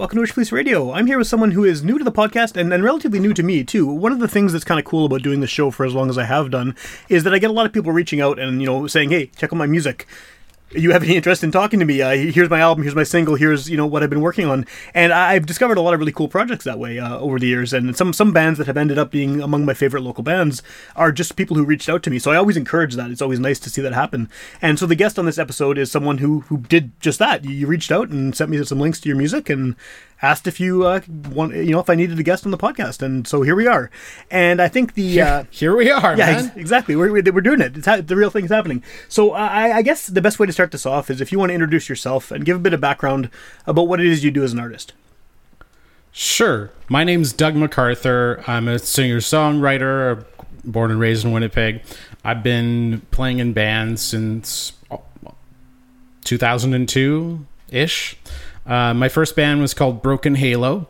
Welcome to Witchpolice Radio. I'm here with someone who is new to the podcast and, and relatively new to me too. One of the things that's kind of cool about doing the show for as long as I have done is that I get a lot of people reaching out and you know saying, "Hey, check out my music." You have any interest in talking to me? Uh, here's my album. Here's my single. Here's you know what I've been working on, and I've discovered a lot of really cool projects that way uh, over the years. And some some bands that have ended up being among my favorite local bands are just people who reached out to me. So I always encourage that. It's always nice to see that happen. And so the guest on this episode is someone who who did just that. You reached out and sent me some links to your music and asked if you uh, want you know if I needed a guest on the podcast, and so here we are. And I think the uh, here we are, yeah, man. ex- exactly. We're, we're doing it. It's ha- the real thing's happening. So uh, I, I guess the best way to start this off is if you want to introduce yourself and give a bit of background about what it is you do as an artist. Sure. My name's Doug McArthur. I'm a singer songwriter, born and raised in Winnipeg. I've been playing in bands since 2002 ish. Uh, my first band was called Broken Halo,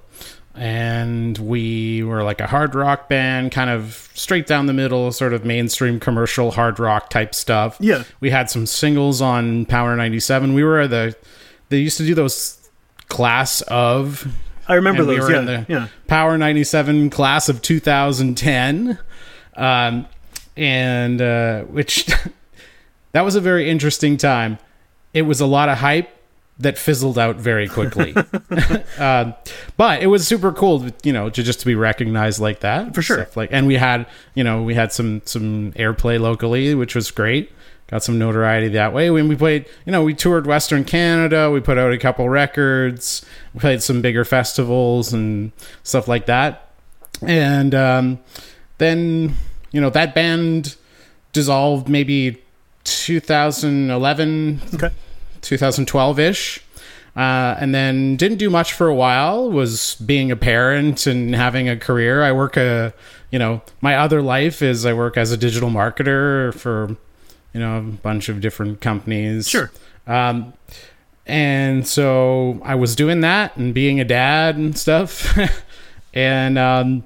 and we were like a hard rock band, kind of straight down the middle, sort of mainstream commercial hard rock type stuff. Yeah. we had some singles on Power 97. We were the they used to do those class of I remember we those. were yeah, the yeah. Power 97 class of 2010. Um, and uh, which that was a very interesting time. It was a lot of hype that fizzled out very quickly. um, but it was super cool, you know, to just to be recognized like that. For sure. Stuff like, and we had, you know, we had some some airplay locally, which was great. Got some notoriety that way. When we played, you know, we toured Western Canada. We put out a couple records. We played some bigger festivals and stuff like that. And um, then, you know, that band dissolved maybe 2011 Okay. 2012 ish. Uh, and then didn't do much for a while. Was being a parent and having a career. I work a, you know, my other life is I work as a digital marketer for, you know, a bunch of different companies. Sure. Um, and so I was doing that and being a dad and stuff. and um,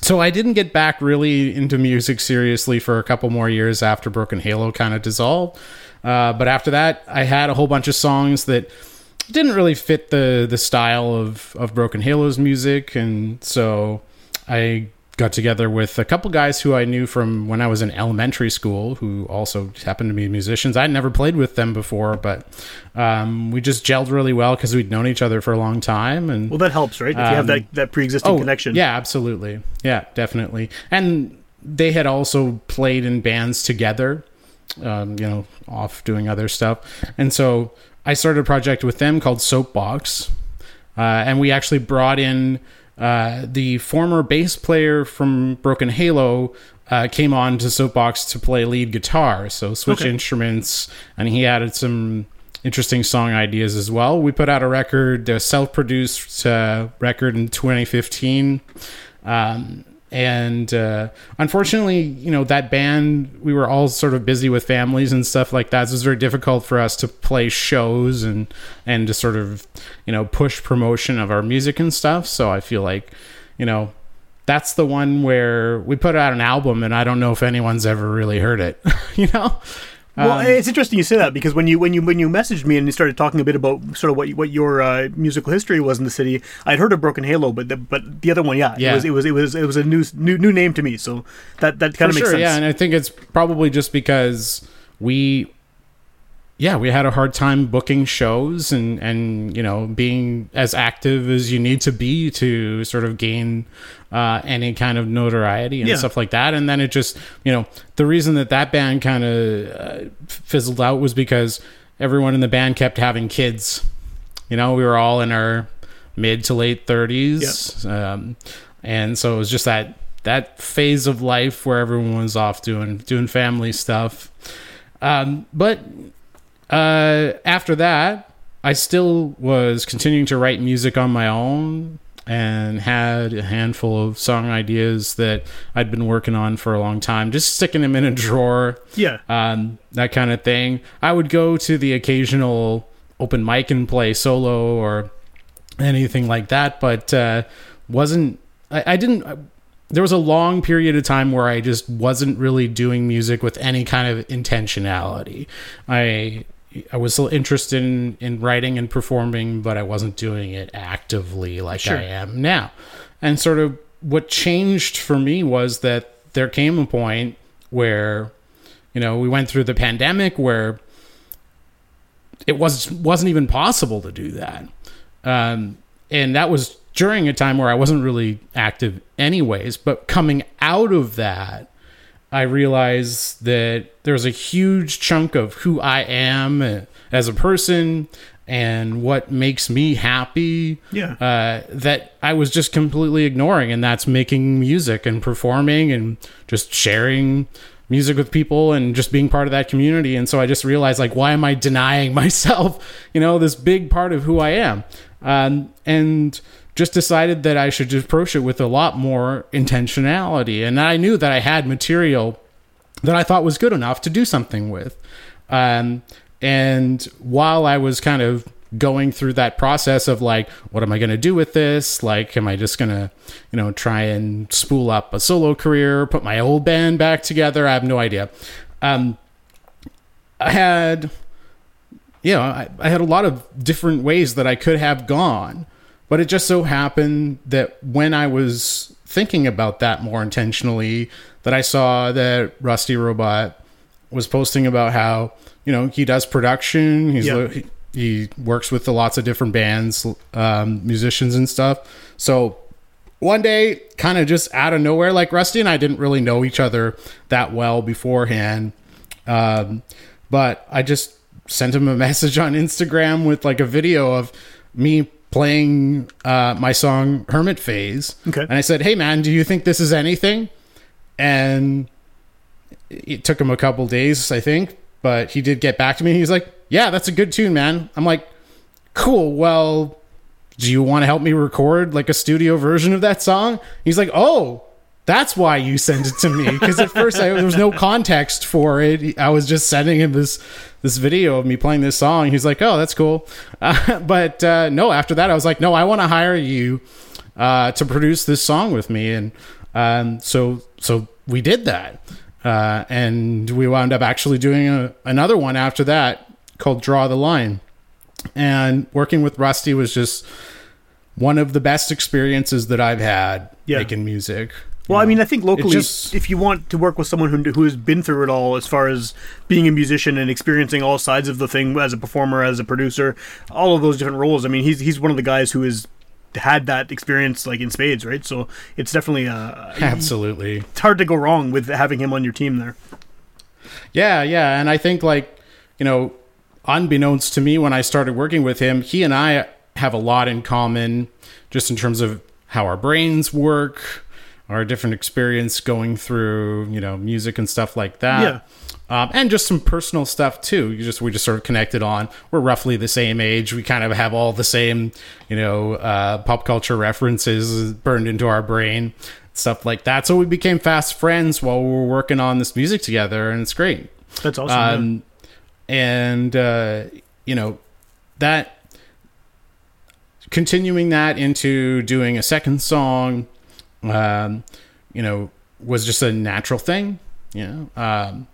so I didn't get back really into music seriously for a couple more years after Broken Halo kind of dissolved. Uh, but after that, I had a whole bunch of songs that didn't really fit the the style of of Broken Halo's music, and so I got together with a couple guys who I knew from when I was in elementary school, who also happened to be musicians. I'd never played with them before, but um, we just gelled really well because we'd known each other for a long time, and Well, that helps, right? If you have Um, that, that pre-existing connection. yeah, absolutely. Yeah, definitely. And they had also played in bands together, um, you know, off doing other stuff. And so I started a project with them called Soapbox. Uh, and we actually brought in uh, the former bass player from Broken Halo. Uh, came on to Soapbox to play lead guitar, so switch Okay. instruments, and he added some interesting song ideas as well. We put out a record, a self-produced uh, record in 2015, um, and uh, unfortunately, you know that band we were all sort of busy with families and stuff like that. So it was very difficult for us to play shows and and to sort of you know push promotion of our music and stuff. So I feel like you know that's the one where we put out an album and I don't know if anyone's ever really heard it. you know. Well, Um, it's interesting you say that because when you when you when you messaged me and you started talking a bit about sort of what what your uh, musical history was in the city, I'd heard of Broken Halo, but the, but the other one, yeah, Yeah. it was it was it was it was a new new new name to me, so that that kind of makes sure, sense. yeah, and I think it's probably just because we yeah, we had a hard time booking shows and and you know being as active as you need to be to sort of gain uh, any kind of notoriety and Yeah. stuff like that. And then it just you know the reason that that band kind of uh, fizzled out was because everyone in the band kept having kids. You know, we were all in our mid to late thirties, um, and so it was just that that phase of life where everyone was off doing doing family stuff. Um, but uh, after that, I still was continuing to write music on my own and had a handful of song ideas that I'd been working on for a long time, just sticking them in a drawer, Yeah. um, that kind of thing. I would go to the occasional open mic and play solo or anything like that, but uh, wasn't. I, I didn't. There was a long period of time where I just wasn't really doing music with any kind of intentionality. I I was still interested in, in writing and performing, but I wasn't doing it actively like Sure. I am now. And sort of what changed for me was that there came a point where, you know, we went through the pandemic where it was wasn't even possible to do that, um, and that was during a time where I wasn't really active anyways. But coming out of that, I realized that there's a huge chunk of who I am as a person and what makes me happy Yeah. uh, that I was just completely ignoring, and that's making music and performing and just sharing music with people and just being part of that community. And so I just realized, like, why am I denying myself, you know, this big part of who I am? Um, and just decided that I should approach it with a lot more intentionality. And I knew that I had material that I thought was good enough to do something with. Um, and while I was kind of going through that process of like, what am I going to do with this? Like, am I just going to, you know, try and spool up a solo career, put my old band back together? I have no idea. Um, I had, you know, I, I had a lot of different ways that I could have gone, but it just so happened that when I was thinking about that more intentionally, that I saw that Rusty Robot was posting about how you know he does production. He's Yeah. he, he works with lots of different bands, um, musicians and stuff. So one day, kind of just out of nowhere, like Rusty and I didn't really know each other that well beforehand. Um, but I just sent him a message on Instagram with like a video of me playing uh, my song Hermit Phase. Okay. And I said, Hey man, do you think this is anything? And it took him a couple days, I think, but he did get back to me. He's like, Yeah, that's a good tune, man. I'm like, Cool. Well, do you want to help me record like a studio version of that song? He's like, Oh, that's why you sent it to me. Because at first I, there was no context for it. I was just sending him this this video of me playing this song. He's like, Oh, that's cool. Uh, but uh, no, after that, I was like, No, I want to hire you uh, to produce this song with me. And um, so so we did that. Uh, and we wound up actually doing a, another one after that called Draw the Line. And working with Rusty was just one of the best experiences that I've had Yeah. making music. Well, I mean, I think locally, just- if you want to work with someone who, who has been through it all, as far as being a musician and experiencing all sides of the thing as a performer, as a producer, all of those different roles. I mean, he's he's one of the guys who has had that experience like in spades, right? So it's definitely uh, Absolutely. it's hard to go wrong with having him on your team there. Yeah, yeah. And I think, like, you know, unbeknownst to me when I started working with him, he and I have a lot in common just in terms of how our brains work, our different experience going through, you know, music and stuff like that. Yeah. Um, and just some personal stuff too. You just we just sort of connected on. We're roughly the same age. We kind of have all the same, you know, uh, pop culture references burned into our brain, stuff like that. So we became fast friends while we were working on this music together, and it's great. That's awesome. Um, and uh, you know that continuing that into doing a second song, um, you know, was just a natural thing. You know, um,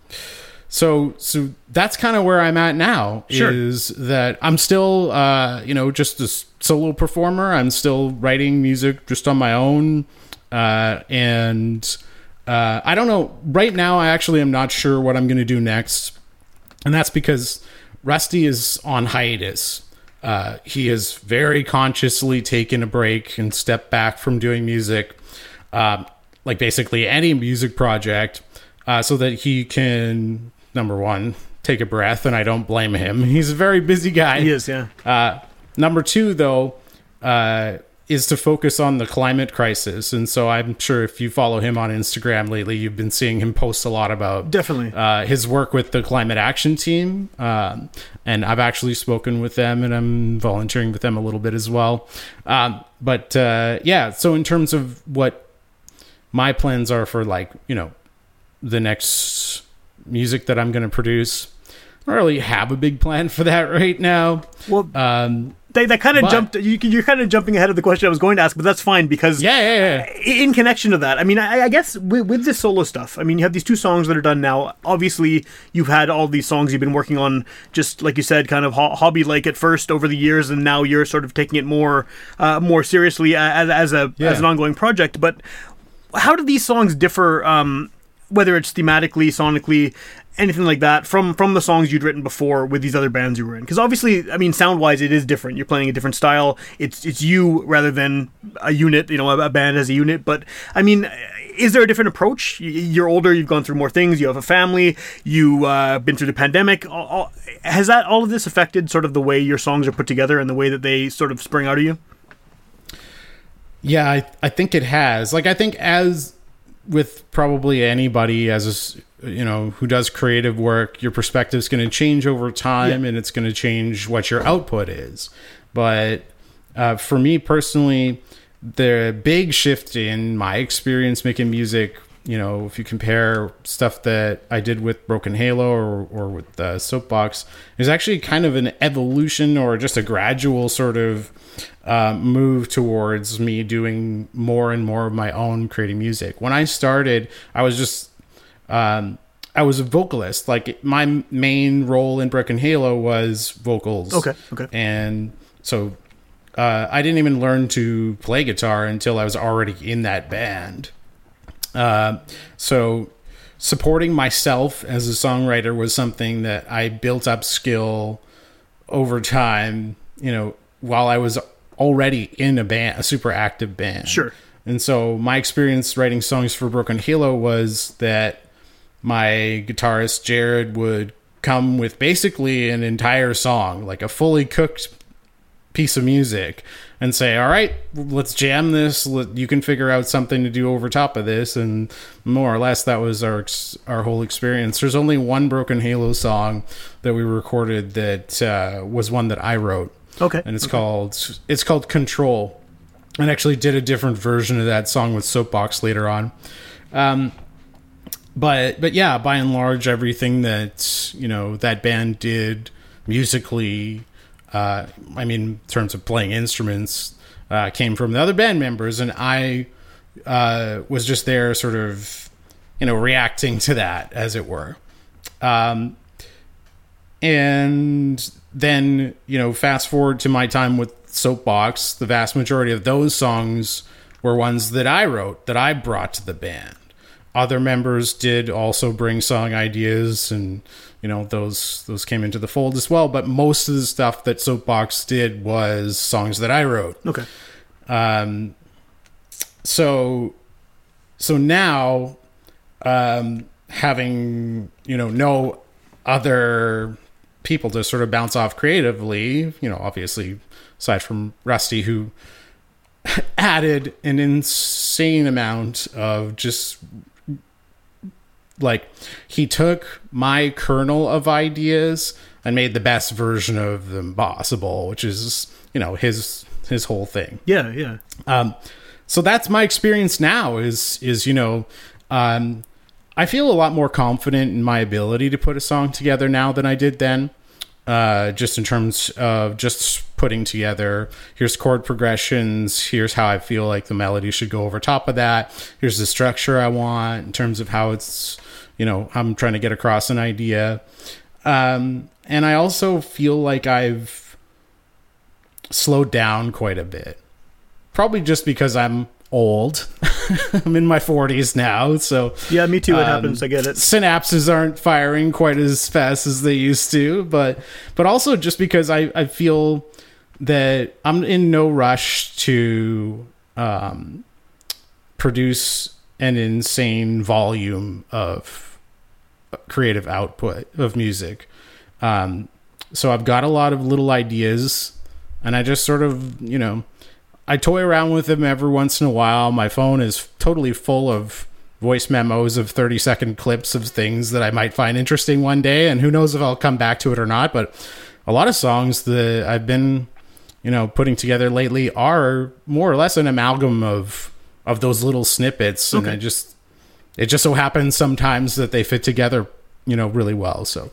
so so that's kind of where I'm at now. Sure. Is that I'm still uh, you know just a solo performer. I'm still writing music just on my own, uh, and uh, I don't know. Right now, I actually am not sure what I'm going to do next and that's because Rusty is on hiatus. Uh, he has very consciously taken a break and stepped back from doing music, um, like basically any music project, uh, so that he can number one take a breath. And I don't blame him. He's a very busy guy. He is, yeah. Uh, number two, though, uh, is to focus on the climate crisis. And so I'm sure if you follow him on Instagram lately, you've been seeing him post a lot about Definitely. uh, his work with the climate action team. Um, and I've actually spoken with them and I'm volunteering with them a little bit as well. Um, but uh, yeah, so in terms of what my plans are for, like, you know, the next music that I'm going to produce, I don't really have a big plan for that right now. Well, Um, they, that kind of jumped. You, you're kind of jumping ahead of the question I was going to ask, but that's fine because yeah, yeah, yeah. in connection to that, I mean, I, I guess with, with this solo stuff, I mean, you have these two songs that are done now. Obviously, you've had all these songs you've been working on, just like you said, kind of ho- hobby like at first over the years, and now you're sort of taking it more, uh, more seriously as, as a Yeah. as an ongoing project. But how do these songs differ? Um, whether it's thematically, sonically, anything like that, from from the songs you'd written before with these other bands you were in? Because obviously, I mean, sound wise, it is different. You're playing a different style. It's it's you rather than a unit. You know, a, a band as a unit. But I mean. Is there a different approach? You're older. You've gone through more things. You have a family. You uh, been through the pandemic. All, all, has that all of this affected sort of the way your songs are put together and the way that they sort of spring out of you? Yeah, I, I think it has. Like, I think as with probably anybody as a you know who does creative work, your perspective is going to change over time, and it's going to change what your output is. But uh, for me personally, the big shift in my experience making music, you know, if you compare stuff that I did with Broken Halo or, or with uh, Soapbox, is actually kind of an evolution or just a gradual sort of uh, move towards me doing more and more of my own creating music. When I started, I was just um, I was a vocalist. Like my main role in Broken Halo was vocals. Okay, okay. And so uh, I didn't even learn to play guitar until I was already in that band. Uh, so supporting myself as a songwriter was something that I built up skill over time. You know, while I was already in a band, a super active band. Sure. And so my experience writing songs for Broken Halo was that my guitarist Jared would come with basically an entire song, like a fully cooked piece of music, and say, "All right, let's jam this. Let, you can figure out something to do over top of this." And more or less, that was our our whole experience. There's only one Broken Halo song that we recorded that uh, was one that I wrote, Okay. and it's called it's called Control. And actually did a different version of that song with Soapbox later on. Um, but but yeah, by and large, everything that you know that band did musically, uh, I mean, in terms of playing instruments, uh, came from the other band members, and I uh, was just there, sort of, you know, reacting to that, as it were. Um, and then you know, fast forward to my time with Soapbox, the vast majority of those songs were ones that I wrote, that I brought to the band other members did also bring song ideas and you know those those came into the fold as well but most of the stuff that soapbox did was songs that i wrote Okay. um so so now um having you know no other people to sort of bounce off creatively you know obviously aside from rusty who added an insane amount of just like he took my kernel of ideas and made the best version of them possible which is you know his his whole thing Yeah, yeah. um, so that's my experience now is is you know um, i feel a lot more confident in my ability to put a song together now than i did then uh, just in terms of just putting together here's chord progressions here's how i feel like the melody should go over top of that here's the structure i want in terms of how it's you know i'm trying to get across an idea. Um, and i also feel like i've slowed down quite a bit probably just because I'm old. I'm in my 40s now, so Yeah, me too. It Um, happens. I get it. synapses aren't firing quite as fast as they used to but but also just because i i feel that i'm in no rush to um produce an insane volume of creative output of music um so i've got a lot of little ideas and i just sort of you know I toy around with them every once in a while. My phone is totally full of voice memos of 30 second clips of things that I might find interesting one day. And who knows if I'll come back to it or not. But a lot of songs that I've been, you know, putting together lately are more or less an amalgam of, of those little snippets. And I just, it just so happens sometimes that they fit together, you know, really well. So.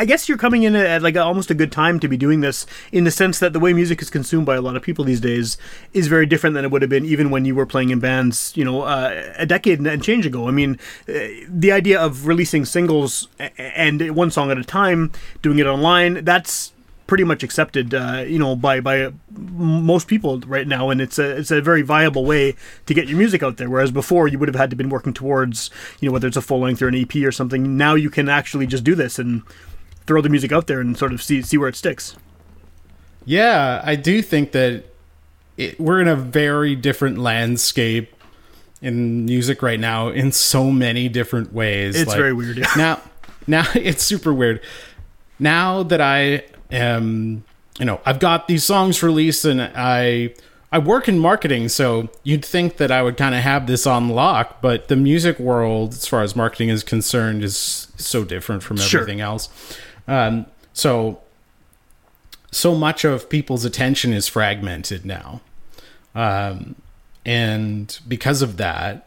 I guess you're coming in at like almost a good time to be doing this, in the sense that the way music is consumed by a lot of people these days is very different than it would have been even when you were playing in bands, you know, uh, a decade and change ago. I mean, uh, the idea of releasing singles and one song at a time, doing it online, that's pretty much accepted, uh, you know, by by uh, most people right now, and it's a it's a very viable way to get your music out there. Whereas before, you would have had to been working towards, you know, whether it's a full length or an EP or something. Now you can actually just do this and throw the music out there and sort of see see where it sticks. Yeah, I do think that it, we're in a very different landscape in music right now in so many different ways. It's very weird, yeah. Now, now it's super weird. Now that I am, you know, I've got these songs released and I I work in marketing, so you'd think that I would kind of have this on lock, but the music world, as far as marketing is concerned, is so different from Sure. everything else. Um, so so much of people's attention is fragmented now. Um, and because of that,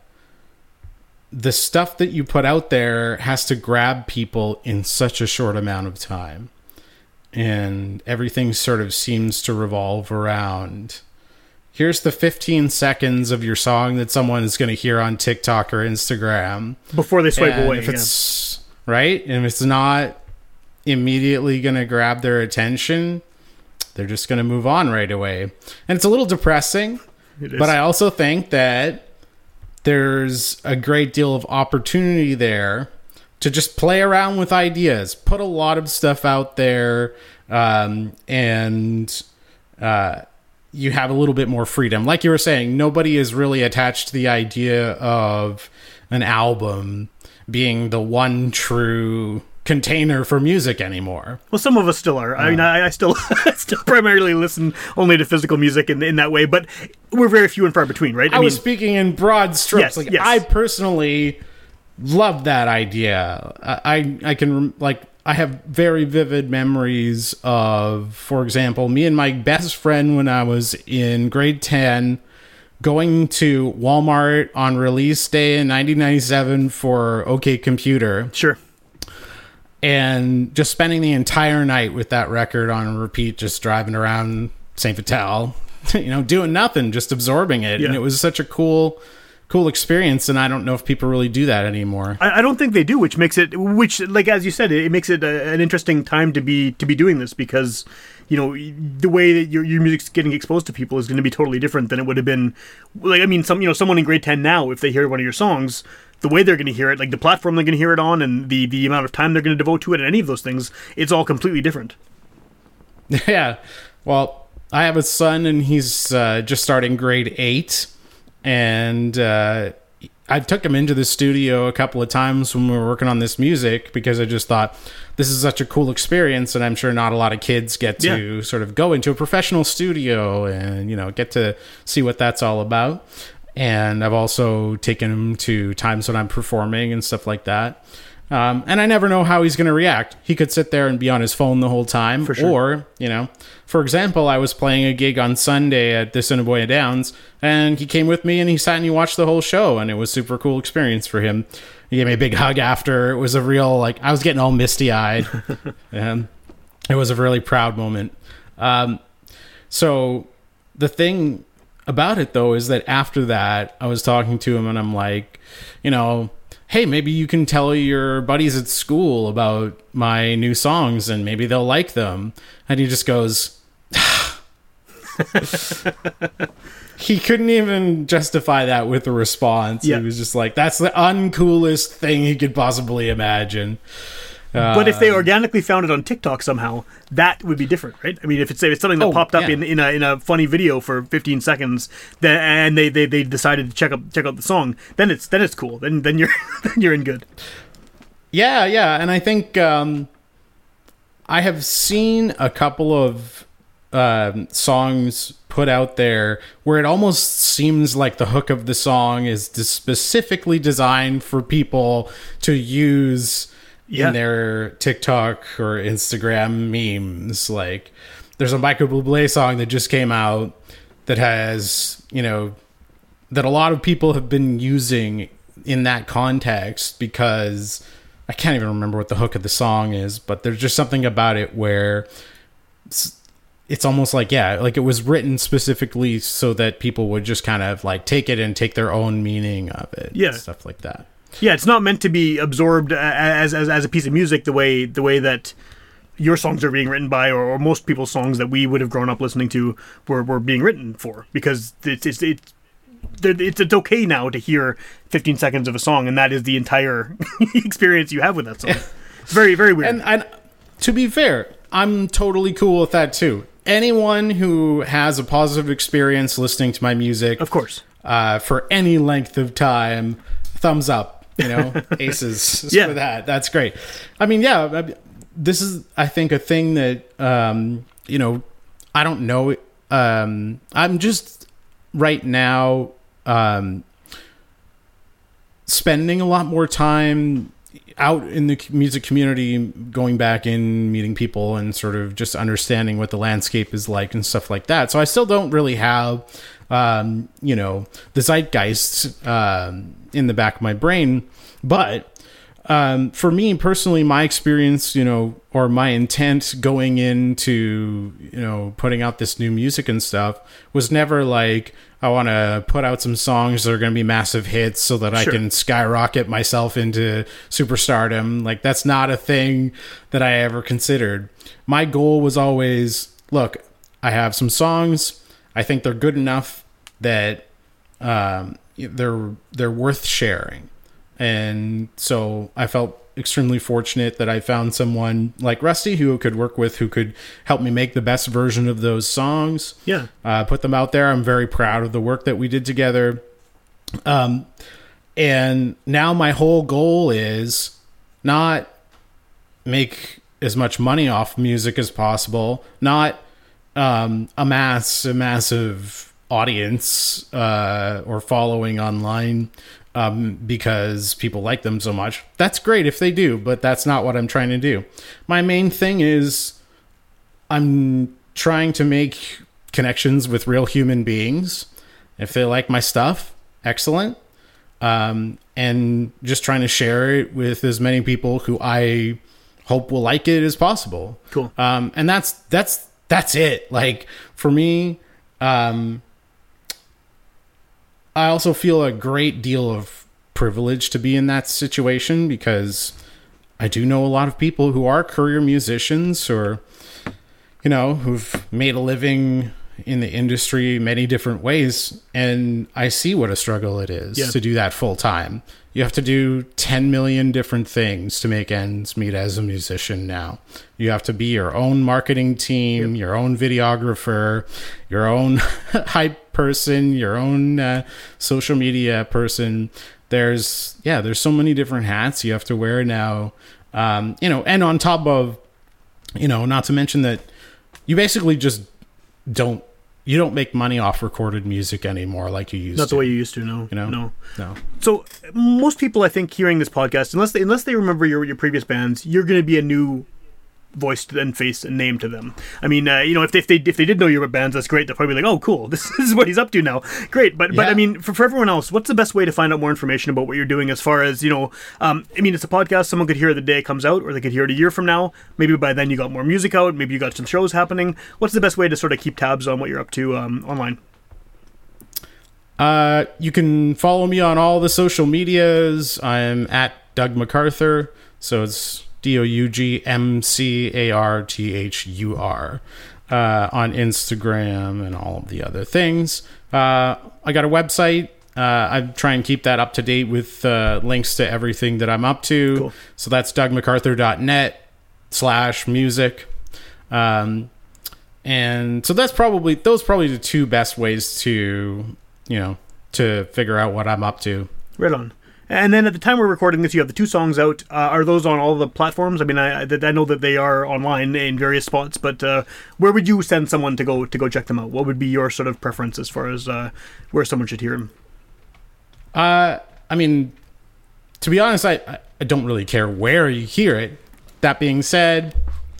the stuff that you put out there has to grab people in such a short amount of time. And everything sort of seems to revolve around here's the 15 seconds of your song that someone is going to hear on TikTok or Instagram. Before they swipe And away, if yeah. it's right, and if it's not immediately going to grab their attention, they're just going to move on right away. And it's a little depressing, but I also think that there's a great deal of opportunity there to just play around with ideas, put a lot of stuff out there, um, and uh, you have a little bit more freedom. Like you were saying, nobody is really attached to the idea of an album being the one true container for music anymore. Well, some of us still are. I mean, I, I still still primarily listen only to physical music in, in that way, but we're very few and far between, right? I, was speaking in broad strokes. Yes, like yes. I personally love that idea. I I I can like I have very vivid memories of, for example, me and my best friend when I was in grade ten. Going to Walmart on release day in 1997 for OK Computer, sure. And just spending the entire night with that record on repeat, just driving around St. Vital, you know, doing nothing, just absorbing it. And it was such a cool, cool experience. And I don't know if people really do that anymore. I, I don't think they do, which makes it, which like as you said, it, it makes it a, an interesting time to be to be doing this because you know the way that your, your music's getting exposed to people is going to be totally different than it would have been. Like I mean, some you know someone in grade ten now, if they hear one of your songs, the way they're going to hear it, like the platform they're going to hear it on, and the the amount of time they're going to devote to it, and any of those things, it's all completely different. yeah. Well, I have a son and he's uh, just starting grade eight. And uh, I took him into the studio a couple of times when we were working on this music because I just thought this is such a cool experience. And I'm sure not a lot of kids get to Yeah. sort of go into a professional studio and, you know, get to see what that's all about. And I've also taken him to times when I'm performing and stuff like that. Um, and I never know how he's going to react. He could sit there and be on his phone the whole time, For sure. or you know, for example, I was playing a gig on Sunday at the Assiniboia Downs, and he came with me and he sat and he watched the whole show, and it was super cool experience for him. He gave me a big hug after. It was a real like I was getting all misty eyed, and it was a really proud moment. Um, so the thing about it though is that after that, I was talking to him and I'm like, you know, hey, maybe you can tell your buddies at school about my new songs and maybe they'll like them. And he just goes, he couldn't even justify that with a response. Yeah. He was just like, that's the uncoolest thing he could possibly imagine. But if they Um, organically found it on TikTok somehow, that would be different, right? I mean, if it's, if it's something that Oh, popped up yeah. in, in a in a funny video for 15 seconds, then and they, they, they decided to check out check out the song, then it's then it's cool. Then then you're then you're in good. Yeah, yeah, and I think um, I have seen a couple of um, songs put out there where it almost seems like the hook of the song is specifically designed for people to use Yeah. in their TikTok or Instagram memes. Like, there's a Michael Bublé song that just came out that has, you know, that a lot of people have been using in that context because I can't even remember what the hook of the song is, but there's just something about it where it's, it's almost like yeah, like it was written specifically so that people would just kind of like take it and take their own meaning of it, Yeah. stuff like that. Yeah, it's not meant to be absorbed as, as as a piece of music the way the way that your songs are being written by, or, or most people's songs that we would have grown up listening to were, were being written for, because it's it's it's, it's it's okay now to hear 15 seconds of a song, and that is the entire experience you have with that song. It's very very weird. And, and to be fair, I'm totally cool with that too. Anyone who has a positive experience listening to my music, of course, uh, for any length of time, thumbs up. You know, aces Yeah. for that. That's great. I mean, yeah, this is I think a thing that um, you know I don't know. Um, I'm just right now um, spending a lot more time out in the music community, going back in, meeting people, and sort of just understanding what the landscape is like and stuff like that. So I still don't really have, um, you know, the zeitgeist um, in the back of my brain, but um, for me personally, my experience, you know, or my intent going into, you know, putting out this new music and stuff was never like, I want to put out some songs that are going to be massive hits so that I can skyrocket myself into superstardom. Like, that's not a thing that I ever considered. My goal was always look, I have some songs. I think they're good enough that um, they're they're worth sharing and so I felt extremely fortunate that I found someone like Rusty who could work with, who could help me make the best version of those songs. Yeah. uh, put them out there. I'm very proud of the work that we did together. Um, and now my whole goal is not make as much money off music as possible, not um, amass a massive audience uh, or following online um, because people like them so much. That's great if they do, but that's not what I'm trying to do. My main thing is I'm trying to make connections with real human beings. If they like my stuff, excellent. Um, and just trying to share it with as many people who I hope will like it as possible. Cool. Um, and that's that's that's it. Like for me, um, I also feel a great deal of privilege to be in that situation because I do know a lot of people who are career musicians or you know who've made a living in the industry many different ways and I see what a struggle it is Yeah. to do that full time. You have to do 10 million different things to make ends meet as a musician now. You have to be your own marketing team, your own videographer, your own hype person, your own uh, social media person. There's, yeah, there's so many different hats you have to wear now. Um, you know, and on top of, you know, not to mention that you basically just don't you don't make money off recorded music anymore like you used to. Not to. the way you used to. No. you know? No. No. So most people, I think, hearing this podcast, unless they, unless they remember your your previous bands, you're going to be a new voice and face and name to them. I mean, uh, you know, if they, if they if they did know you were bands, that's great. They'll probably be like, oh, cool, this, is what he's up to now. Great, but but I mean, for, for everyone else, what's the best way to find out more information about what you're doing? As far as you know, um, I mean, it's a podcast. Someone could hear it the day it comes out, or they could hear it a year from now. Maybe by then you got more music out. Maybe you got some shows happening. What's the best way to sort of keep tabs on what you're up to um, online? Uh, you can follow me on all the social medias. I'm at Doug McArthur. So it's D O U G M C A R T H U R uh, on Instagram and all of the other things. Uh, I got a website. Uh, I try and keep that up to date with uh, links to everything that I'm up to. Cool. So that's dougmcarthur.net slash music. Um, and so that's probably those are probably the two best ways to you know to figure out what I'm up to. Right on. And then at the time we're recording this, you have the two songs out. Uh, are those on all the platforms? I mean, I, I know that they are online in various spots, but uh, where would you send someone to go to go check them out? What would be your sort of preference as far as uh, where someone should hear them? Uh, I mean, to be honest, I I- I don't really care where you hear it. That being said,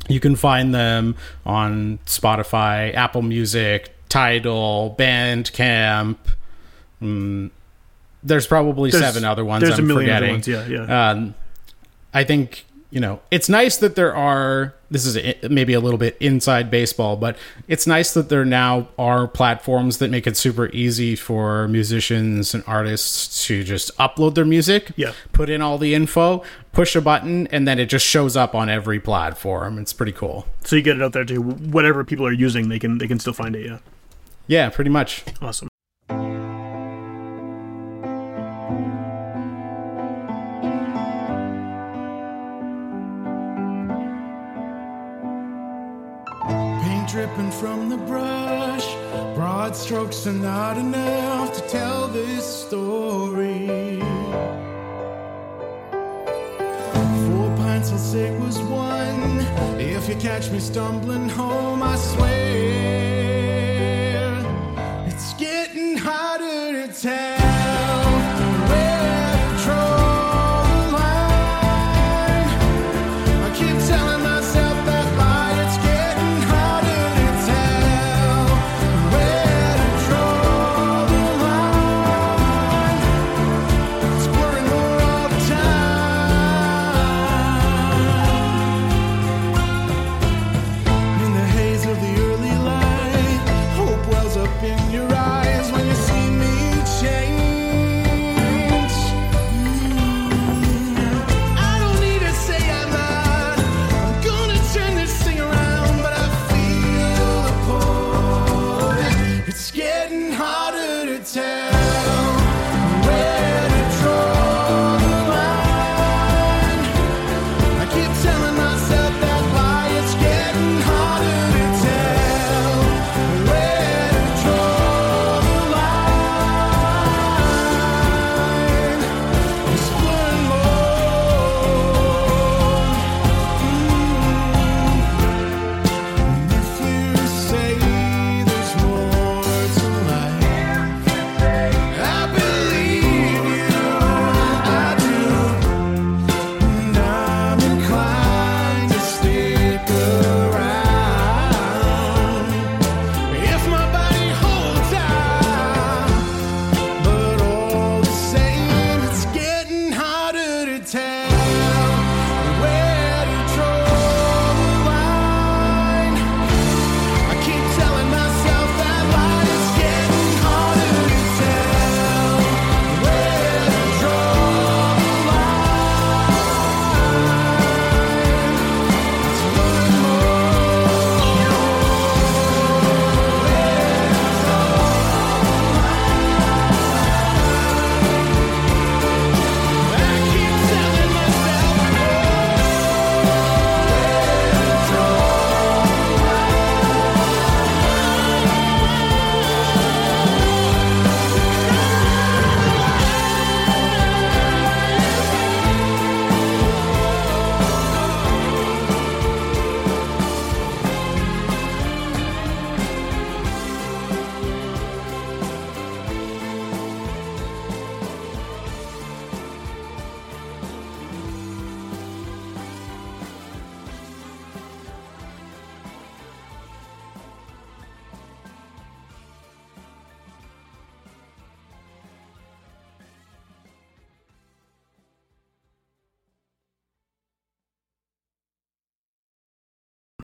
you can find them on Spotify, Apple Music, Tidal, Bandcamp. Mm, there's probably There's- seven other ones there's a I'm million other forgetting. ones, yeah, yeah. Um, I think you know, it's nice that there are. This is maybe a little bit inside baseball, but it's nice that there now are platforms that make it super easy for musicians and artists to just upload their music, Yeah. put in all the info, push a button, and then it just shows up on every platform. It's pretty cool. So you get it out there to whatever people are using, they can they can still find it. Yeah, Yeah, pretty much. awesome. Dripping from the brush. Broad strokes are not enough to tell this story. Four pints I'll say was one. If you catch me stumbling home, I swear